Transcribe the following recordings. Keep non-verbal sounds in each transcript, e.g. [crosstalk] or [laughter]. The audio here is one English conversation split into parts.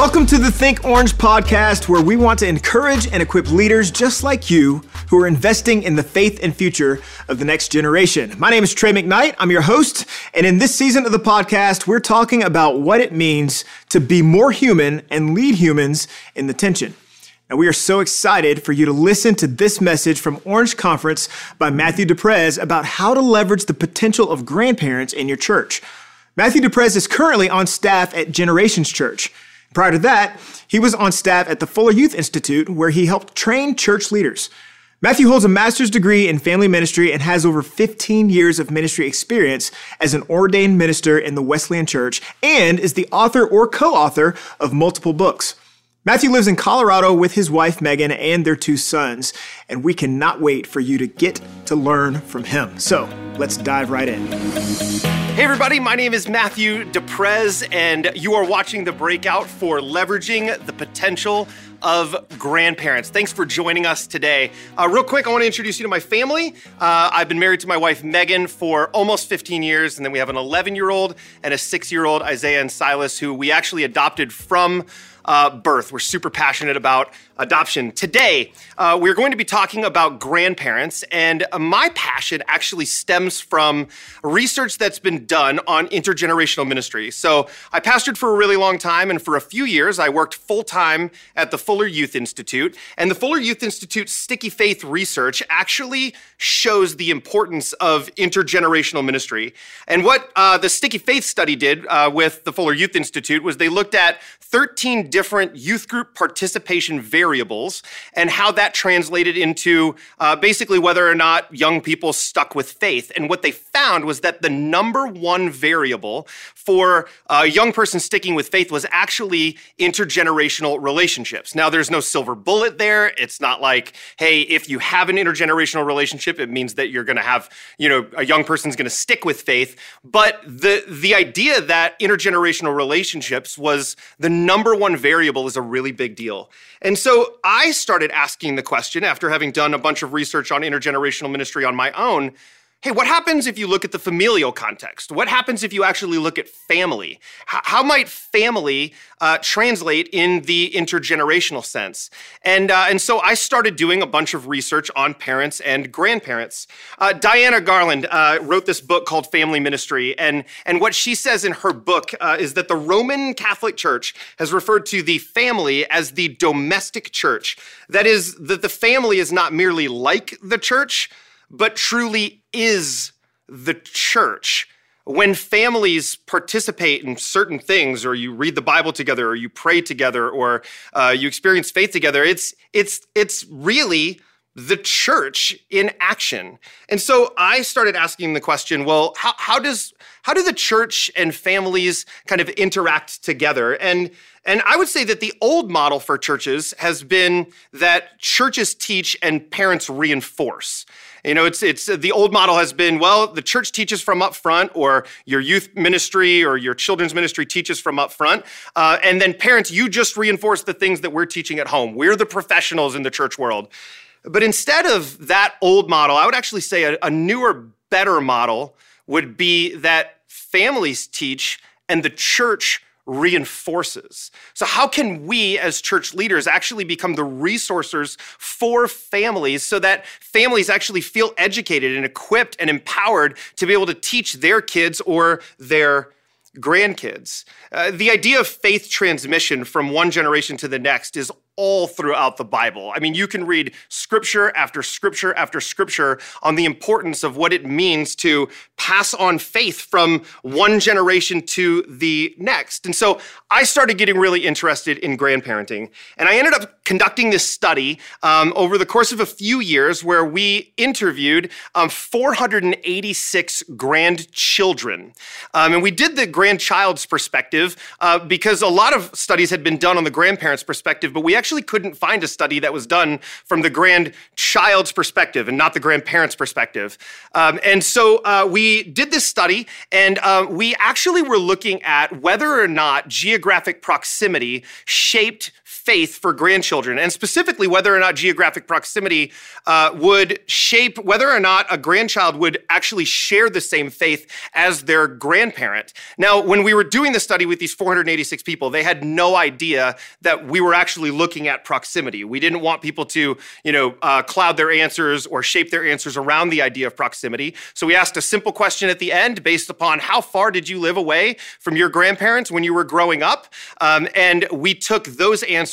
Welcome to the Think Orange podcast, where we want to encourage and equip leaders just like you who are investing in the faith and future of the next generation. My name is Trey McKnight. I'm your host. And in this season of the podcast, we're talking about what it means to be more human and lead humans in the tension. And we are so excited for you to listen to this message from Orange Conference by Matthew DePrez about how to leverage the potential of grandparents in your church. Matthew DePrez is currently on staff at Generations Church. Prior to that, he was on staff at the Fuller Youth Institute, where he helped train church leaders. Matthew holds a master's degree in family ministry and has over 15 years of ministry experience as an ordained minister in the Wesleyan Church and is the author or co author of multiple books. Matthew lives in Colorado with his wife Megan and their two sons, and we cannot wait for you to get to learn from him. So let's dive right in. Hey, everybody, my name is Matthew DePrez, and you are watching The Breakout for Leveraging the Potential of Grandparents. Thanks for joining us today. Uh, real quick, I want to introduce you to my family. Uh, I've been married to my wife, Megan, for almost 15 years, and then we have an 11 year old and a six year old, Isaiah and Silas, who we actually adopted from uh, birth. We're super passionate about adoption. Today, uh, we're going to be talking about grandparents, and my passion actually stems from research that's been done on intergenerational ministry. So, I pastored for a really long time, and for a few years, I worked full time at the Fuller Youth Institute. And the Fuller Youth Institute Sticky Faith research actually shows the importance of intergenerational ministry. And what uh, the Sticky Faith study did uh, with the Fuller Youth Institute was they looked at 13 different youth group participation variables and how that translated into uh, basically whether or not young people stuck with faith. And what they found was that the number one variable for a young person sticking with faith was actually intergenerational relationships. Now, there's no silver bullet there. It's not like, hey, if you have an intergenerational relationship, it means that you're going to have, you know, a young person's going to stick with faith. But the the idea that intergenerational relationships was the number one variable is a really big deal. And so I started asking the question after having done a bunch of research on intergenerational ministry on my own hey, what happens if you look at the familial context? What happens if you actually look at family? H- how might family uh, translate in the intergenerational sense? And, uh, and so I started doing a bunch of research on parents and grandparents. Uh, Diana Garland uh, wrote this book called Family Ministry. And, and what she says in her book uh, is that the Roman Catholic Church has referred to the family as the domestic church. That is, that the family is not merely like the church, but truly is the church. When families participate in certain things, or you read the Bible together, or you pray together, or uh, you experience faith together, it's it's it's really the church in action. And so I started asking the question, well, how, how does how do the church and families kind of interact together? And and I would say that the old model for churches has been that churches teach and parents reinforce. You know, it's it's the old model has been well, the church teaches from up front, or your youth ministry or your children's ministry teaches from up front, uh, and then parents, you just reinforce the things that we're teaching at home. We're the professionals in the church world. But instead of that old model, I would actually say a, a newer, better model would be that families teach and the church reinforces. So, how can we as church leaders actually become the resources for families so that families actually feel educated and equipped and empowered to be able to teach their kids or their grandkids? Uh, the idea of faith transmission from one generation to the next is all throughout the Bible. I mean, you can read scripture after scripture after scripture on the importance of what it means to pass on faith from one generation to the next. And so I started getting really interested in grandparenting. And I ended up conducting this study um, over the course of a few years where we interviewed um, 486 grandchildren. Um, and we did the grandchild's perspective uh, because a lot of studies had been done on the grandparents' perspective, but we actually actually couldn't find a study that was done from the grandchild's perspective and not the grandparent's perspective. Um, and so uh, we did this study, and uh, we actually were looking at whether or not geographic proximity shaped faith for grandchildren, and specifically whether or not geographic proximity uh, would shape whether or not a grandchild would actually share the same faith as their grandparent. Now, when we were doing the study with these 486 people, they had no idea that we were actually looking at proximity. We didn't want people to, you know, uh, cloud their answers or shape their answers around the idea of proximity. So we asked a simple question at the end based upon how far did you live away from your grandparents when you were growing up? Um, and we took those answers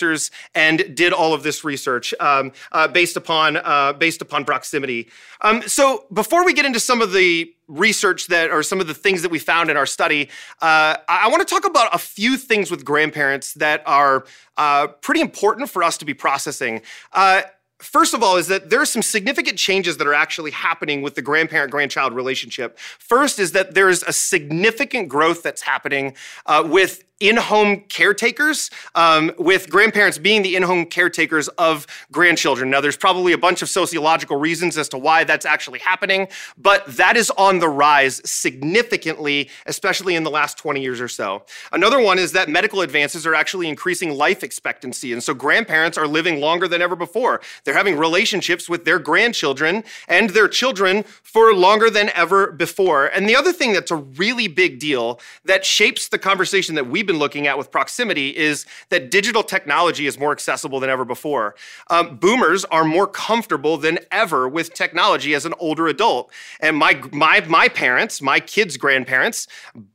and did all of this research um, uh, based upon uh, based upon proximity. Um, so before we get into some of the research that or some of the things that we found in our study, uh, I want to talk about a few things with grandparents that are uh, pretty important for us to be processing. Uh, First of all, is that there are some significant changes that are actually happening with the grandparent grandchild relationship. First is that there is a significant growth that's happening uh, with in-home caretakers, um, with grandparents being the in-home caretakers of grandchildren. Now, there's probably a bunch of sociological reasons as to why that's actually happening, but that is on the rise significantly, especially in the last 20 years or so. Another one is that medical advances are actually increasing life expectancy, and so grandparents are living longer than ever before. They're having relationships with their grandchildren and their children for longer than ever before. And the other thing that's a really big deal that shapes the conversation that we been looking at with proximity is that digital technology is more accessible than ever before. Um, boomers are more comfortable than ever with technology as an older adult. And my, my, my parents, my kids' grandparents,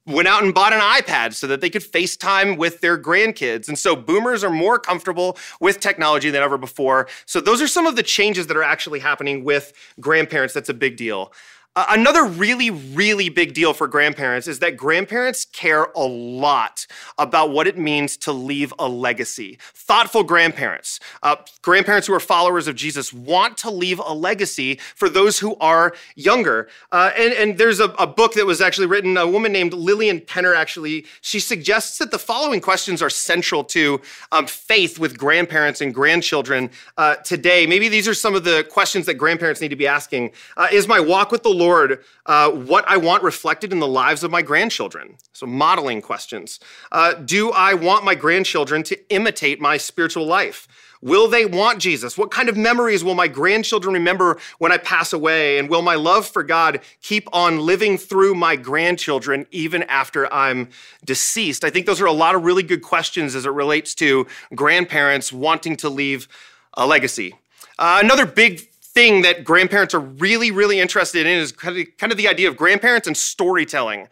went out and bought an iPad so that they could FaceTime with their grandkids. And so boomers are more comfortable with technology than ever before. So those are some of the changes that are actually happening with grandparents. That's a big deal. Another really, really big deal for grandparents is that grandparents care a lot about what it means to leave a legacy. Thoughtful grandparents, uh, grandparents who are followers of Jesus, want to leave a legacy for those who are younger. Uh, and, and, there's a, a, book that was actually written, a woman named Lillian Penner actually, she suggests that the following questions are central to um, faith with grandparents and grandchildren uh, today. Maybe these are some of the questions that grandparents need to be asking. Uh, is my walk with the uh, what I want reflected in the lives of my grandchildren. So, modeling questions. Uh, do I want my grandchildren to imitate my spiritual life? Will they want Jesus? What kind of memories will my grandchildren remember when I pass away? And will my love for God keep on living through my grandchildren even after I'm deceased? I think those are a lot of really good questions as it relates to grandparents wanting to leave a legacy. Uh, another big thing that grandparents are really, really interested in is kind of the idea of grandparents and storytelling.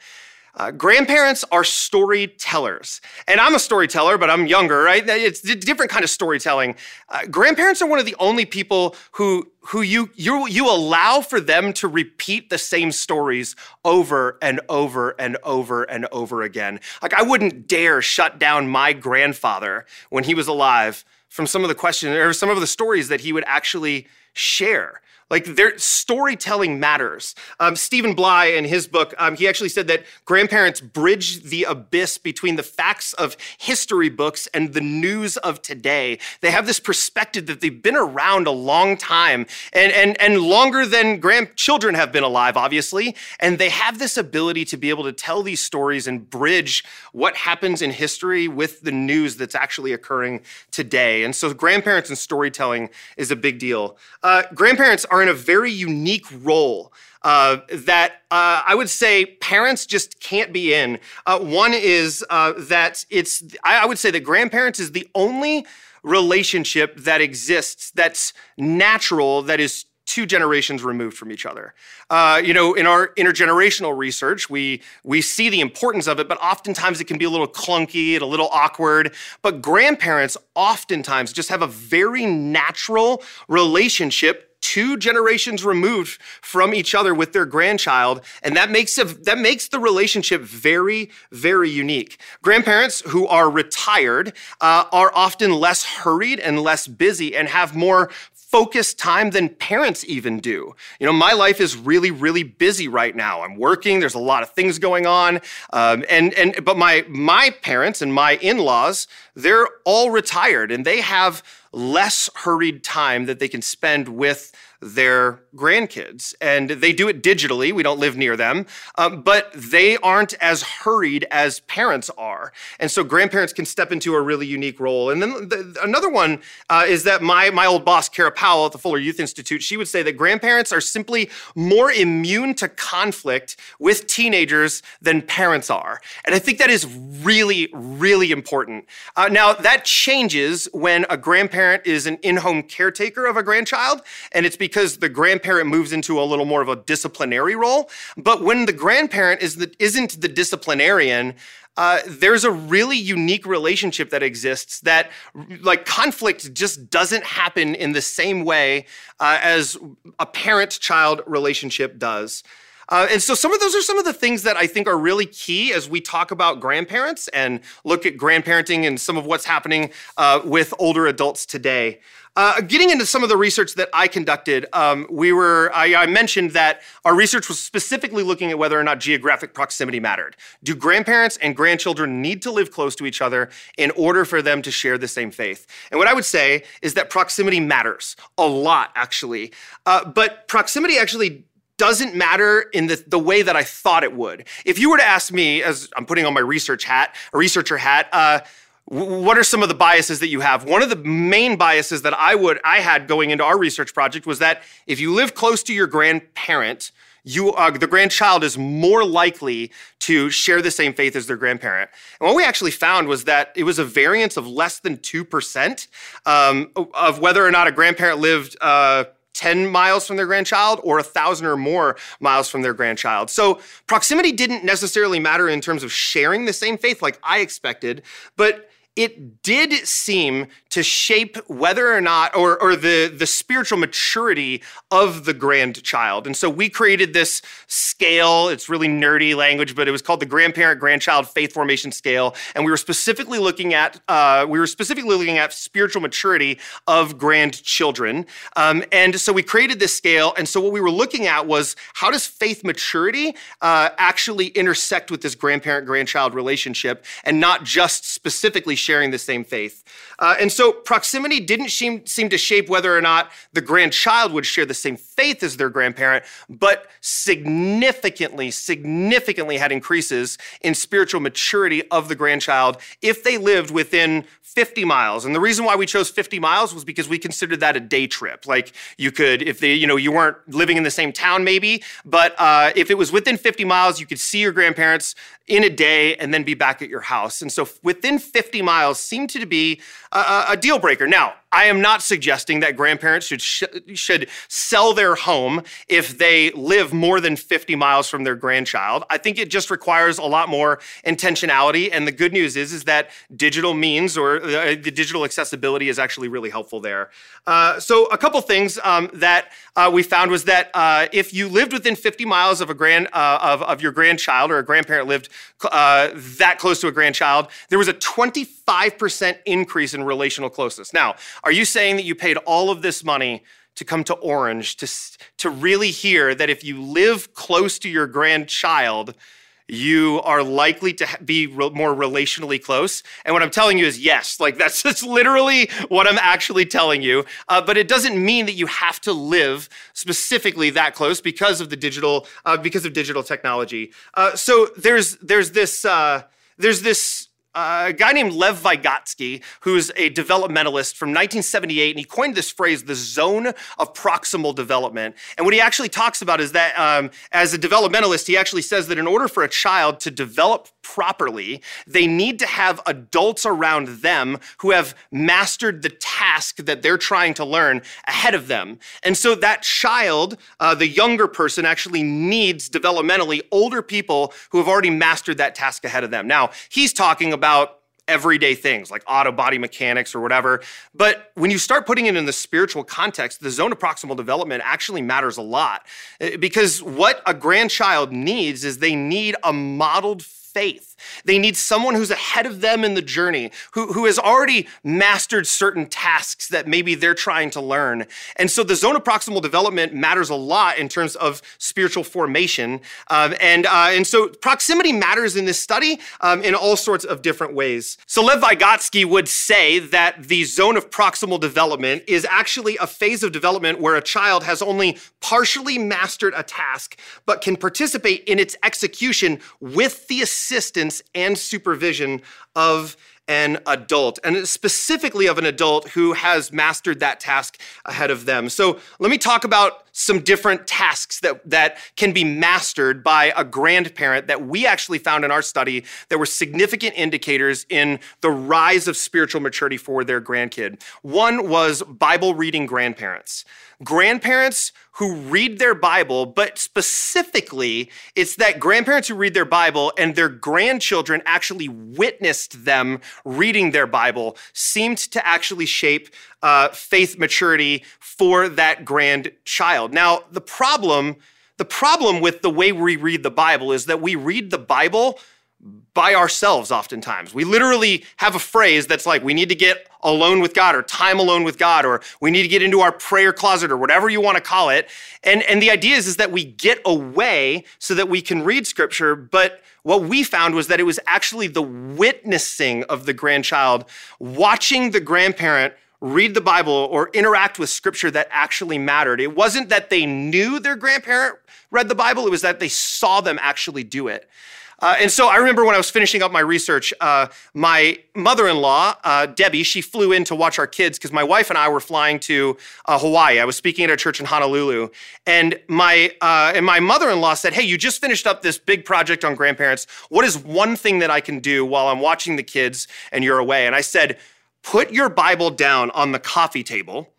Uh, grandparents are storytellers. And I'm a storyteller, but I'm younger, right? It's a different kind of storytelling. Uh, grandparents are one of the only people who, who you, you, you allow for them to repeat the same stories over and over and over and over again. Like, I wouldn't dare shut down my grandfather when he was alive from some of the questions or some of the stories that he would actually share. Like their storytelling matters. Um, Stephen Bly, in his book, um, he actually said that grandparents bridge the abyss between the facts of history books and the news of today. They have this perspective that they've been around a long time and, and, and longer than grandchildren have been alive, obviously. And they have this ability to be able to tell these stories and bridge what happens in history with the news that's actually occurring today. And so grandparents and storytelling is a big deal. Uh, grandparents are are in a very unique role uh, that uh, I would say parents just can't be in. Uh, one is uh, that it's, I would say that grandparents is the only relationship that exists that's natural, that is two generations removed from each other. Uh, you know, in our intergenerational research, we we see the importance of it, but oftentimes it can be a little clunky and a little awkward. But grandparents oftentimes just have a very natural relationship two generations removed from each other with their grandchild and that makes a, that makes the relationship very very unique grandparents who are retired uh, are often less hurried and less busy and have more focused time than parents even do. You know, my life is really, really busy right now. I'm working. There's a lot of things going on, um, and and but my my parents and my in-laws, they're all retired, and they have less hurried time that they can spend with their grandkids. And they do it digitally. We don't live near them, um, but they aren't as hurried as parents are. And so grandparents can step into a really unique role. And then the, another one uh, is that my, my old boss, Kara Powell at the Fuller Youth Institute, she would say that grandparents are simply more immune to conflict with teenagers than parents are. And I think that is really, really important. Uh, now, that changes when a grandparent is an in home caretaker of a grandchild, and it's because the grandparent moves into a little more of a disciplinary role. But when the grandparent is the, isn't the disciplinarian, uh, there's a really unique relationship that exists that like conflict just doesn't happen in the same way uh, as a parent child relationship does uh, and so some of those are some of the things that I think are really key as we talk about grandparents and look at grandparenting and some of what's happening uh, with older adults today. Uh, getting into some of the research that I conducted, um, we were I, I, mentioned that our research was specifically looking at whether or not geographic proximity mattered. Do grandparents and grandchildren need to live close to each other in order for them to share the same faith? And what I would say is that proximity matters a lot, actually. Uh, but proximity actually doesn't matter in the, the way that I thought it would. If you were to ask me, as I'm putting on my research hat, a researcher hat, uh, what are some of the biases that you have one of the main biases that i would i had going into our research project was that if you live close to your grandparent you uh, the grandchild is more likely to share the same faith as their grandparent and what we actually found was that it was a variance of less than 2% um, of whether or not a grandparent lived uh, 10 miles from their grandchild or a thousand or more miles from their grandchild. So proximity didn't necessarily matter in terms of sharing the same faith like I expected, but it did seem to shape whether or not, or, or the, the spiritual maturity of the grandchild. And so we created this scale. It's really nerdy language, but it was called the grandparent grandchild faith formation scale. And we were specifically looking at, uh, we were specifically looking at spiritual maturity of grandchildren. Um, and so we created this scale. And so what we were looking at was how does faith maturity uh, actually intersect with this grandparent grandchild relationship and not just specifically sharing the same faith. Uh, and so proximity didn't seem, seem to shape whether or not the grandchild would share the same faith as their grandparent, but significantly, significantly had increases in spiritual maturity of the grandchild if they lived within 50 miles. And the reason why we chose 50 miles was because we considered that a day trip. Like you could, if they, you know, you weren't living in the same town maybe, but uh, if it was within 50 miles, you could see your grandparents in a day and then be back at your house. And so within 50 miles seemed to be a, a deal breaker. Now, I am not suggesting that grandparents should sh- should sell their home if they live more than 50 miles from their grandchild. I think it just requires a lot more intentionality. And the good news is is that digital means or uh, the digital accessibility is actually really helpful there. Uh, so a couple things um, that uh, we found was that uh, if you lived within 50 miles of a grand uh, of, of your grandchild or a grandparent lived uh, that close to a grandchild, there was a 25% increase in relational closeness. Now, are you saying that you paid all of this money to come to Orange to, to really hear that if you live close to your grandchild, you are likely to be re- more relationally close. And what I'm telling you is yes, like that's [laughs] just literally what I'm actually telling you. Uh, but it doesn't mean that you have to live specifically that close because of the digital, uh, because of digital technology. Uh, so there's there's this uh, there's this uh, a guy named Lev Vygotsky, who's a developmentalist from 1978, and he coined this phrase, the zone of proximal development. And what he actually talks about is that um, as a developmentalist, he actually says that in order for a child to develop properly, they need to have adults around them who have mastered the task that they're trying to learn ahead of them. And so that child, uh, the younger person, actually needs developmentally older people who have already mastered that task ahead of them. Now, he's talking about everyday things like auto body mechanics or whatever. But when you start putting it in the spiritual context, the zone of proximal development actually matters a lot uh, because what a grandchild needs is they need a modeled faith. They need someone who's ahead of them in the journey, who, who has already mastered certain tasks that maybe they're trying to learn. And so the zone of proximal development matters a lot in terms of spiritual formation. Um, and, uh, and so proximity matters in this study um, in all sorts of different ways. So Lev Vygotsky would say that the zone of proximal development is actually a phase of development where a child has only partially mastered a task, but can participate in its execution with the assistance and supervision of an adult, and specifically of an adult who has mastered that task ahead of them. So let me talk about some different tasks that, that can be mastered by a grandparent that we actually found in our study that were significant indicators in the rise of spiritual maturity for their grandkid. One was Bible reading grandparents grandparents who read their Bible, but specifically, it's that grandparents who read their Bible and their grandchildren actually witnessed them reading their Bible seemed to actually shape uh, faith maturity for that grandchild. Now, the problem, the problem with the way we read the Bible is that we read the Bible by ourselves oftentimes. We literally have a phrase that's like, we need to get alone with God or time alone with God, or we need to get into our prayer closet or whatever you want to call it. And, and the idea is, is that we get away so that we can read scripture. But what we found was that it was actually the witnessing of the grandchild, watching the grandparent read the Bible or interact with scripture that actually mattered. It wasn't that they knew their grandparent read the Bible, it was that they saw them actually do it. Uh, and so I remember when I was finishing up my research, uh, my mother in law, uh, Debbie, she flew in to watch our kids because my wife and I were flying to uh, Hawaii. I was speaking at a church in Honolulu. And my, uh, and my mother in law said, Hey, you just finished up this big project on grandparents. What is one thing that I can do while I'm watching the kids and you're away? And I said, Put your Bible down on the coffee table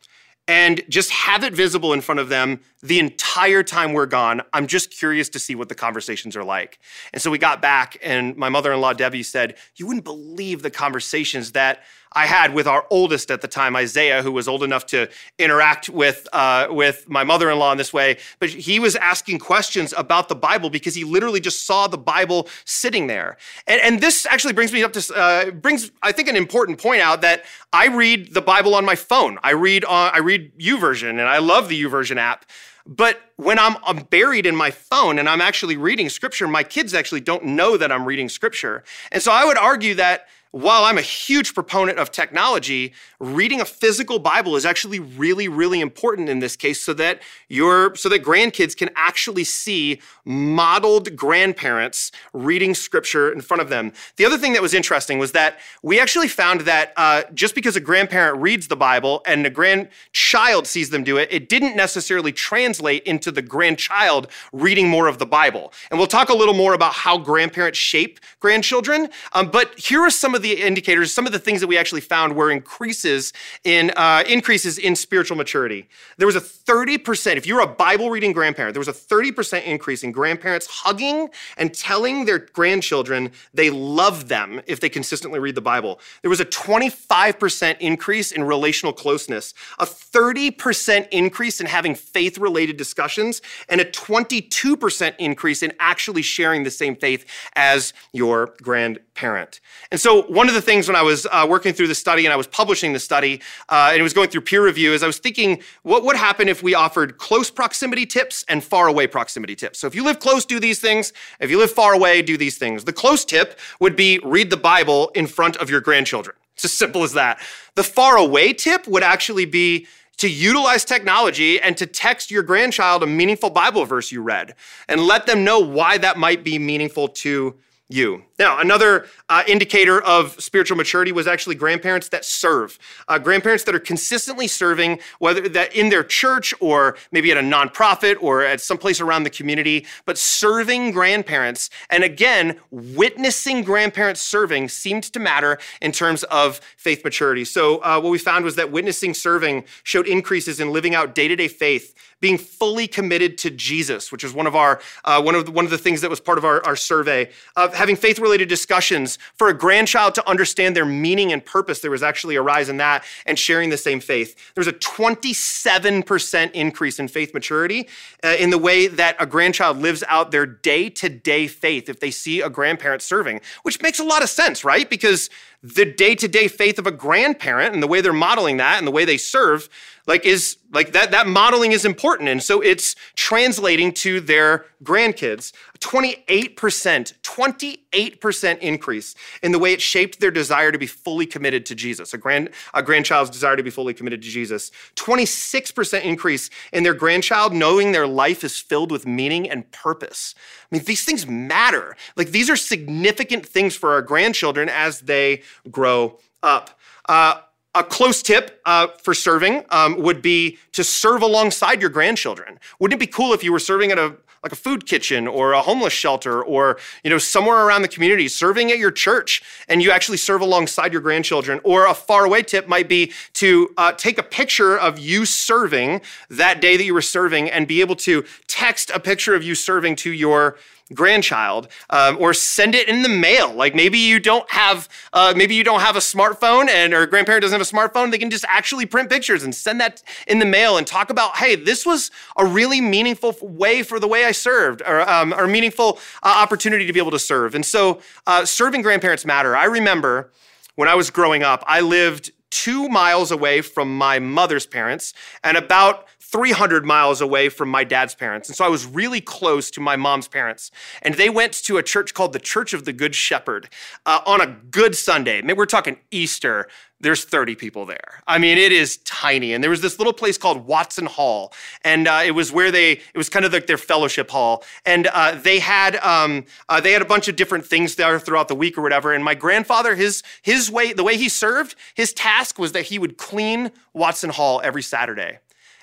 and just have it visible in front of them the entire time we're gone. I'm just curious to see what the conversations are like. And so we got back, and my mother in law, Debbie, said, You wouldn't believe the conversations that I had with our oldest at the time, Isaiah, who was old enough to interact with, uh, with my mother in law in this way. But he was asking questions about the Bible because he literally just saw the Bible sitting there. And, and this actually brings me up to, uh, brings, I think, an important point out that I read the Bible on my phone. I read, uh, I read YouVersion, and I love the YouVersion app. But when I'm, I'm, buried in my phone and I'm actually reading scripture, my kids actually don't know that I'm reading scripture. And so I would argue that while I'm a huge proponent of technology, reading a physical Bible is actually really, really important in this case so that your so that grandkids can actually see modeled grandparents reading scripture in front of them. The other thing that was interesting was that we actually found that uh, just because a grandparent reads the Bible and a grandchild sees them do it, it didn't necessarily translate into the grandchild reading more of the Bible. And we'll talk a little more about how grandparents shape grandchildren. Um, but here are some of of the indicators, some of the things that we actually found were increases in uh, increases in spiritual maturity. There was a 30%, if you're a Bible reading grandparent, there was a 30% increase in grandparents hugging and telling their grandchildren they love them if they consistently read the Bible. There was a 25% increase in relational closeness, a 30% increase in having faith related discussions, and a 22% increase in actually sharing the same faith as your grandparent. And so one of the things when I was uh, working through the study and I was publishing the study uh, and it was going through peer review is I was thinking, what would happen if we offered close proximity tips and far away proximity tips? So if you live close, do these things. If you live far away, do these things. The close tip would be read the Bible in front of your grandchildren. [laughs] It's as simple as that. The far away tip would actually be to utilize technology and to text your grandchild a meaningful Bible verse you read and let them know why that might be meaningful to you. Now, another uh, indicator of spiritual maturity was actually grandparents that serve. Uh, grandparents that are consistently serving, whether that in their church or maybe at a nonprofit or at some place around the community, but serving grandparents. And again, witnessing grandparents serving seemed to matter in terms of faith maturity. So, uh, what we found was that witnessing serving showed increases in living out day to day faith being fully committed to Jesus, which is one of our uh, one of the, one of the things that was part of our, our survey, of having faith related discussions, for a grandchild to understand their meaning and purpose, there was actually a rise in that and sharing the same faith. There was a 27% increase in faith maturity uh, in the way that a grandchild lives out their day to day faith if they see a grandparent serving, which makes a lot of sense, right? Because the day to day faith of a grandparent and the way they're modeling that and the way they serve like is like that that modeling is important. And so it's translating to their grandkids 28% 28% increase in the way it shaped their desire to be fully committed to jesus. A grand a grandchild's desire to be fully committed to jesus. 26% increase in their grandchild knowing their life is filled with meaning and purpose. I mean these things matter. Like these are significant things for our grandchildren as they grow up. Uh, a close tip uh, for serving um, would be to serve alongside your grandchildren. Wouldn't it be cool if you were serving at a like a food kitchen or a homeless shelter or you know somewhere around the community serving at your church and you actually serve alongside your grandchildren. Or a faraway tip might be to uh, take a picture of you serving that day that you were serving and be able to text a picture of you serving to your grandchild um, or send it in the mail. Like maybe you don't have uh, maybe you don't have a smartphone and or grandparent doesn't have a smartphone they can just actually print pictures and send that in the mail and talk about hey this was a really meaningful way for the way i served or, um, or meaningful uh, opportunity to be able to serve. And so uh, serving grandparents matter. I remember when i was growing up i lived two miles away from my mother's parents and about 300 miles away from my dad's parents. And so I was really close to my mom's parents. And they went to a church called the Church of the Good Shepherd uh, on a good Sunday. Maybe we're talking Easter. There's 30 people there. I mean, it is tiny. And there was this little place called Watson Hall. And uh, it was where they, it was kind of like their fellowship hall. And uh, they had, um, uh, they had a bunch of different things there throughout the week or whatever. And my grandfather, his, his way, the way he served, his task was that he would clean Watson Hall every Saturday.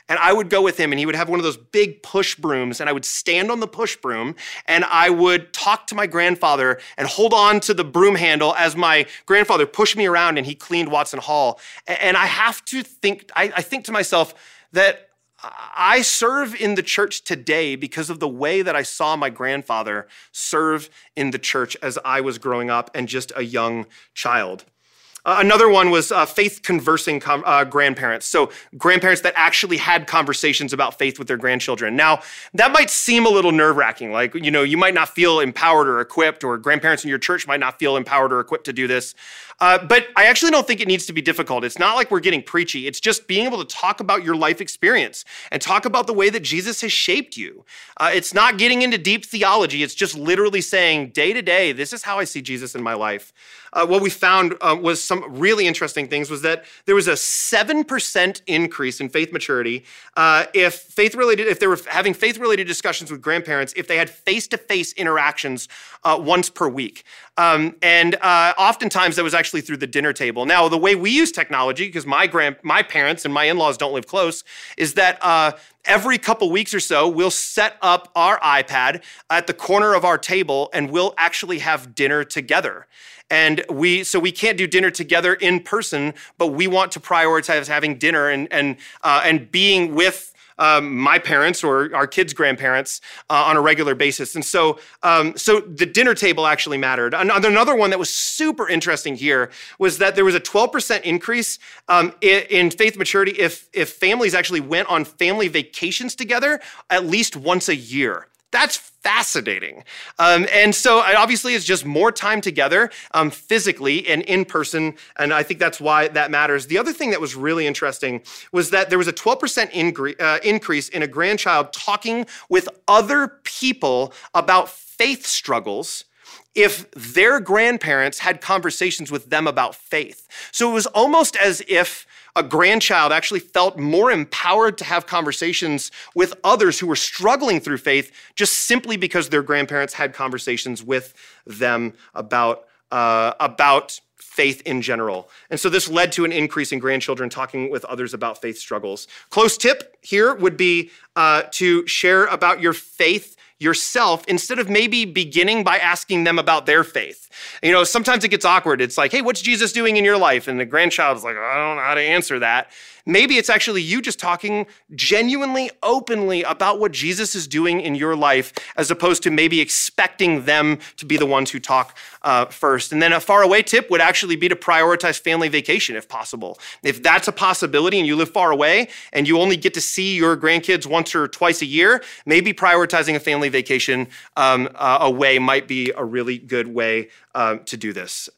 And I would go with him and he would have one of those big push brooms and I would stand on the push broom and I would talk to my grandfather and hold on to the broom handle as my grandfather pushed me around and he cleaned Watson Hall. And I have to think, I, I think to myself that I serve in the church today because of the way that I saw my grandfather serve in the church as I was growing up and just a young child. Uh, another one was uh, faith conversing com- uh, grandparents. So, grandparents that actually had conversations about faith with their grandchildren. Now, that might seem a little nerve wracking. Like, you know, you might not feel empowered or equipped, or grandparents in your church might not feel empowered or equipped to do this. Uh, but I actually don't think it needs to be difficult. It's not like we're getting preachy. It's just being able to talk about your life experience and talk about the way that Jesus has shaped you. Uh, it's not getting into deep theology. It's just literally saying, day to day, this is how I see Jesus in my life. Uh, what we found uh, was some really interesting things was that there was a 7% increase in faith maturity uh, if faith related if they were having faith related discussions with grandparents if they had face-to-face interactions uh, once per week um, and uh, oftentimes that was actually through the dinner table. Now, the way we use technology, because my grand, my parents and my in-laws don't live close, is that uh, every couple weeks or so we'll set up our iPad at the corner of our table and we'll actually have dinner together. And we so we can't do dinner together in person, but we want to prioritize having dinner and and uh, and being with um, my parents or our kids' grandparents uh, on a regular basis. And so, um, so the dinner table actually mattered. Another one that was super interesting here was that there was a 12% increase um, in, faith maturity if if families actually went on family vacations together at least once a year. That's fascinating. Um, and so obviously it's just more time together um, physically and in person. And I think that's why that matters. The other thing that was really interesting was that there was a 12% ingre- uh, increase in a grandchild talking with other people about faith struggles if their grandparents had conversations with them about faith. So it was almost as if a grandchild actually felt more empowered to have conversations with others who were struggling through faith just simply because their grandparents had conversations with them about, uh, about faith in general. And so this led to an increase in grandchildren talking with others about faith struggles. Close tip here would be uh, to share about your faith yourself instead of maybe beginning by asking them about their faith. You know, sometimes it gets awkward. It's like, hey, what's Jesus doing in your life? And the grandchild is like, I don't know how to answer that. Maybe it's actually you just talking genuinely, openly about what Jesus is doing in your life, as opposed to maybe expecting them to be the ones who talk uh, first. And then a far away tip would actually be to prioritize family vacation if possible. If that's a possibility and you live far away and you only get to see your grandkids once or twice a year, maybe prioritizing a family vacation um, uh, away might be a really good way uh, to do this.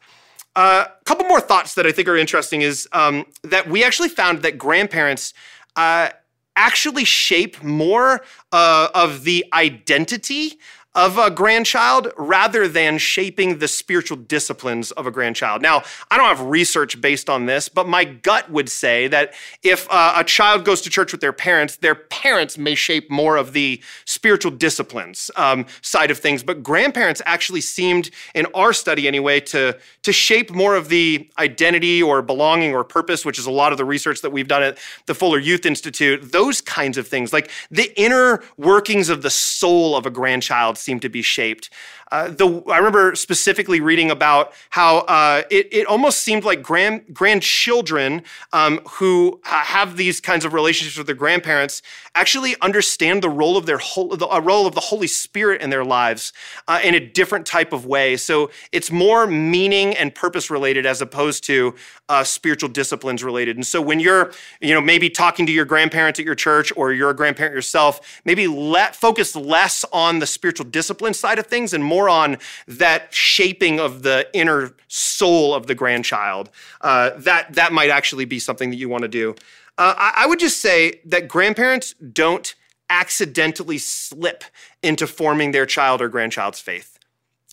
A uh, couple more thoughts that I think are interesting is um, that we actually found that grandparents uh, actually shape more uh, of the identity of a grandchild rather than shaping the spiritual disciplines of a grandchild. Now, I don't have research based on this, but my gut would say that if uh, a child goes to church with their parents, their parents may shape more of the spiritual disciplines um, side of things. But grandparents actually seemed, in our study anyway, to, to shape more of the identity or belonging or purpose, which is a lot of the research that we've done at the Fuller Youth Institute, those kinds of things, like the inner workings of the soul of a grandchild seem to be shaped. Uh, the, I remember specifically reading about how uh, it, it almost seemed like grand, grandchildren um, who have these kinds of relationships with their grandparents actually understand the role of their whole, the uh, role of the Holy Spirit in their lives uh, in a different type of way. So it's more meaning and purpose related as opposed to uh, spiritual disciplines related. And so when you're, you know, maybe talking to your grandparents at your church or you're a grandparent yourself, maybe let focus less on the spiritual discipline side of things and more more on that shaping of the inner soul of the grandchild. Uh, that that might actually be something that you want to do. Uh, I, I would just say that grandparents don't accidentally slip into forming their child or grandchild's faith.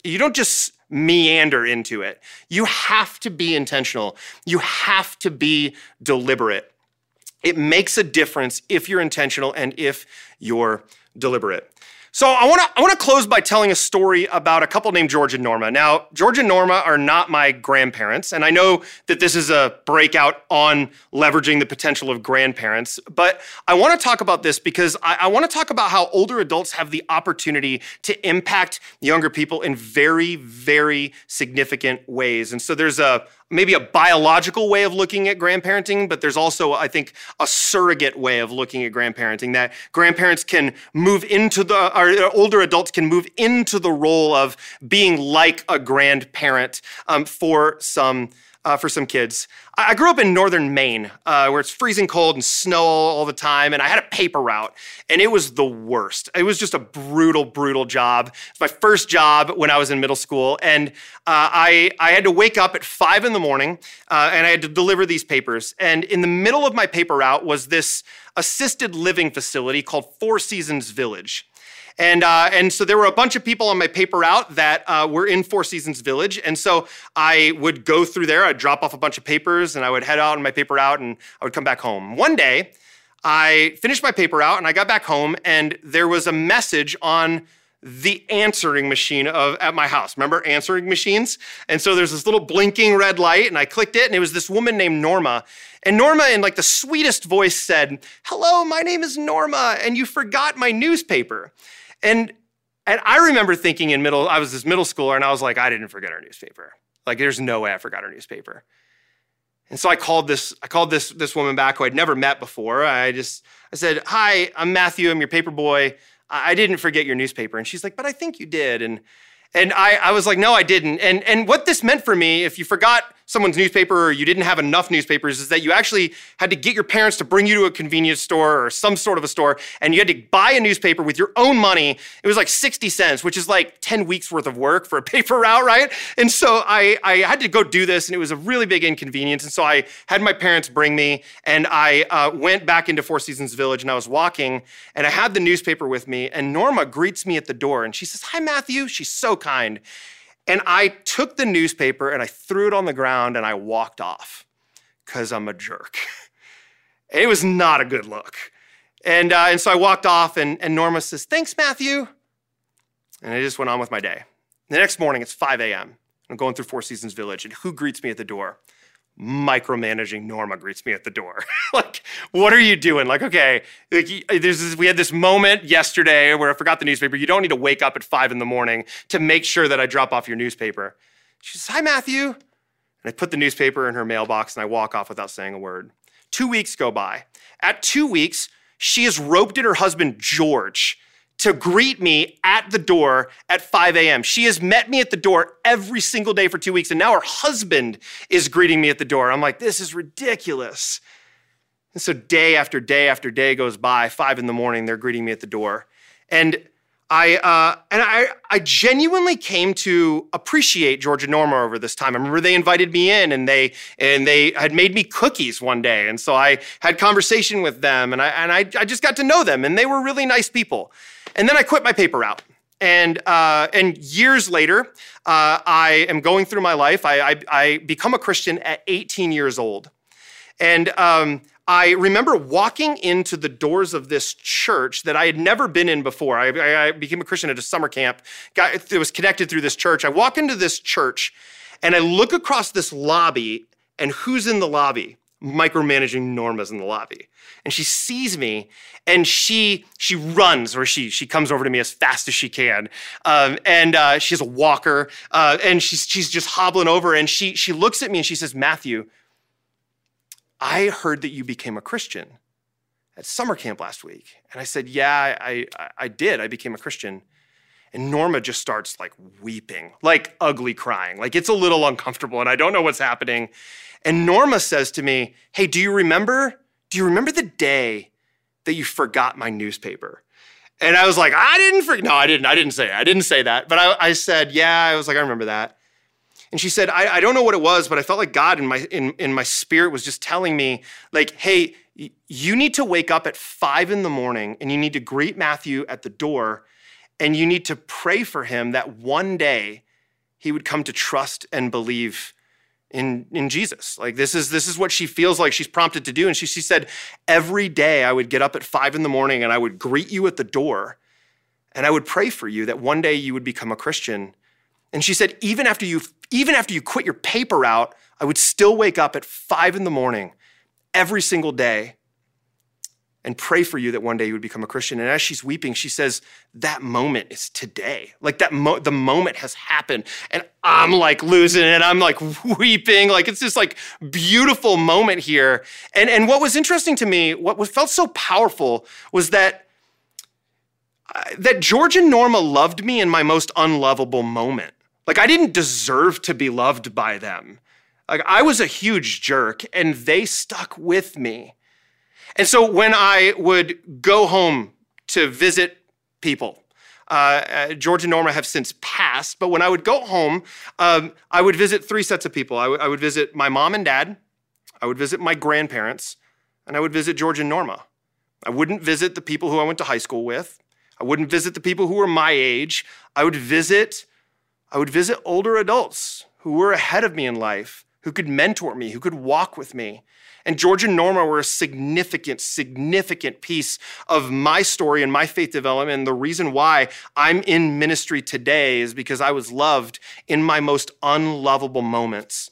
You don't just meander into it. You have to be intentional. You have to be deliberate. It makes a difference if you're intentional and if you're deliberate. So I want to I want to close by telling a story about a couple named George and Norma. Now, George and Norma are not my grandparents, and I know that this is a breakout on leveraging the potential of grandparents, but I want to talk about this because I, I want to talk about how older adults have the opportunity to impact younger people in very, very significant ways. And so there's a maybe a biological way of looking at grandparenting, but there's also, I think, a surrogate way of looking at grandparenting that grandparents can move into the, or older adults can move into the role of being like a grandparent um, for some uh, for some kids. I grew up in northern Maine, uh, where it's freezing cold and snow all the time, and I had a paper route, and it was the worst. It was just a brutal, brutal job. It's my first job when I was in middle school, and uh, I I had to wake up at five in the morning, uh, and I had to deliver these papers. And in the middle of my paper route was this assisted living facility called Four Seasons Village. And, uh, and so there were a bunch of people on my paper route that uh, were in Four Seasons Village. And so I would go through there, I'd drop off a bunch of papers, and I would head out on my paper route and I would come back home. One day, I finished my paper route and I got back home, and there was a message on the answering machine of at my house. Remember answering machines? And so there's this little blinking red light, and I clicked it, and it was this woman named Norma. And Norma, in like the sweetest voice, said, Hello, my name is Norma, and you forgot my newspaper. And and I remember thinking in middle, I was this middle schooler, and I was like, I didn't forget our newspaper. Like, there's no way I forgot our newspaper. And so I called this, I called this this woman back who I'd never met before. I just, I said, Hi, I'm Matthew, I'm your paper boy. I didn't forget your newspaper. And she's like, But I think you did. And and I, I was like, no, I didn't. And and what this meant for me, if you forgot someone's newspaper or you didn't have enough newspapers is that you actually had to get your parents to bring you to a convenience store or some sort of a store and you had to buy a newspaper with your own money. It was like 60 cents, which is like 10 weeks worth of work for a [laughs] paper route, right? And so I, I had to go do this and it was a really big inconvenience. And so I had my parents bring me and I uh, went back into Four Seasons Village and I was walking and I had the newspaper with me and Norma greets me at the door and she says, Hi, Matthew. She's so kind. And I took the newspaper and I threw it on the ground and I walked off because I'm a jerk. [laughs] it was not a good look. And, uh, and so I walked off, and, and Norma says, Thanks, Matthew. And I just went on with my day. The next morning, it's 5 a.m. I'm going through Four Seasons Village, and who greets me at the door? Micromanaging Norma greets me at the door. [laughs] like, what are you doing? Like, okay, like, uh, there's this, we had this moment yesterday where I forgot the newspaper. You don't need to wake up at five in the morning to make sure that I drop off your newspaper. She says, Hi, Matthew. And I put the newspaper in her mailbox and I walk off without saying a word. Two weeks go by. At two weeks, she has roped in her husband, George, to greet me at the door at 5 a.m. She has met me at the door every single day for two weeks, and now her husband is greeting me at the door. I'm like, this is ridiculous. And so day after day after day goes by, five in the morning, they're greeting me at the door. And I uh, and I I genuinely came to appreciate George and Norma over this time. I remember they invited me in and they and they had made me cookies one day, and so I had conversation with them and I and I, I just got to know them, and they were really nice people. And then I quit my paper route. And, uh, and years later, uh, I am going through my life. I, I, I, become a Christian at 18 years old. And um, I remember walking into the doors of this church that I had never been in before. I, I became a Christian at a summer camp. Got, it was connected through this church. I walk into this church and I look across this lobby, and who's in the lobby? Micromanaging Norma's in the lobby. And she sees me and she she runs or she she comes over to me as fast as she can. Um, and uh, she has a walker uh, and she's she's just hobbling over and she she looks at me and she says Matthew I heard that you became a Christian at summer camp last week. And I said yeah I I, I did. I became a Christian. And Norma just starts like weeping, like ugly crying. Like it's a little uncomfortable and I don't know what's happening. And Norma says to me, Hey, do you remember? Do you remember the day that you forgot my newspaper? And I was like, I didn't forget. No, I didn't. I didn't say it. I didn't say that. But I, I said, yeah, I was like, I remember that. And she said, I, I don't know what it was, but I felt like God in my in, in my spirit was just telling me, like, hey, you need to wake up at five in the morning and you need to greet Matthew at the door and you need to pray for him that one day he would come to trust and believe in in Jesus. Like this is this is what she feels like she's prompted to do. And she she said, every day I would get up at five in the morning and I would greet you at the door, and I would pray for you that one day you would become a Christian. And she said, even after you even after you quit your paper out, I would still wake up at five in the morning every single day and pray for you that one day you would become a Christian. And as she's weeping, she says, That moment is today. Like that, mo- the moment has happened. And I'm like losing it. I'm like weeping. Like it's this like beautiful moment here. And, and what was interesting to me, what felt so powerful was that. Uh, that George and Norma loved me in my most unlovable moment. Like, I didn't deserve to be loved by them. Like, I was a huge jerk, and they stuck with me. And so when I would go home to visit people, uh, uh, George and Norma have since passed, but when I would go home, um, I would visit three sets of people. I, w- I would visit my mom and dad, I would visit my grandparents, and I would visit George and Norma. I wouldn't visit the people who I went to high school with. I wouldn't visit the people who were my age. I would visit, I would visit older adults who were ahead of me in life, who could mentor me, who could walk with me. And George and Norma were a significant, significant piece of my story and my faith development. And the reason why I'm in ministry today is because I was loved in my most unlovable moments.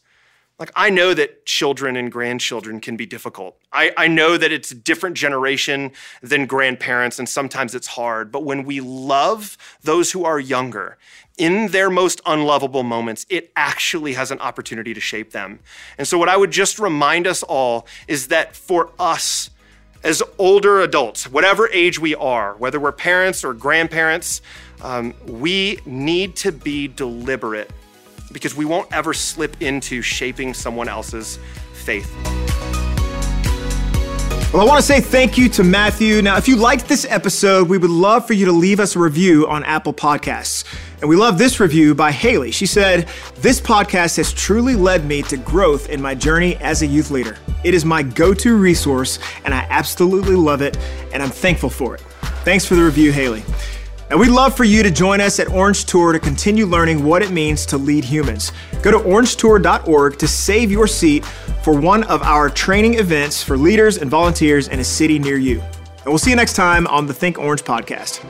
Like, I know that children and grandchildren can be difficult. I, I know that it's a different generation than grandparents, and sometimes it's hard. But when we love those who are younger in their most unlovable moments, it actually has an opportunity to shape them. And so, what I would just remind us all is that for us, as older adults, whatever age we are, whether we're parents or grandparents, um, we need to be deliberate because we won't ever slip into shaping someone else's faith. Well, I want to say thank you to Matthew. Now, if you liked this episode, we would love for you to leave us a review on Apple Podcasts. And we love this review by Haley. She said, This podcast has truly led me to growth in my journey as a youth leader. It is my go to resource, and I absolutely love it, and I'm thankful for it. Thanks for the review, Haley. And we'd love for you to join us at Orange Tour to continue learning what it means to lead humans. Go to orangetour.org to save your seat for one of our training events for leaders and volunteers in a city near you. And we'll see you next time on the Think Orange podcast.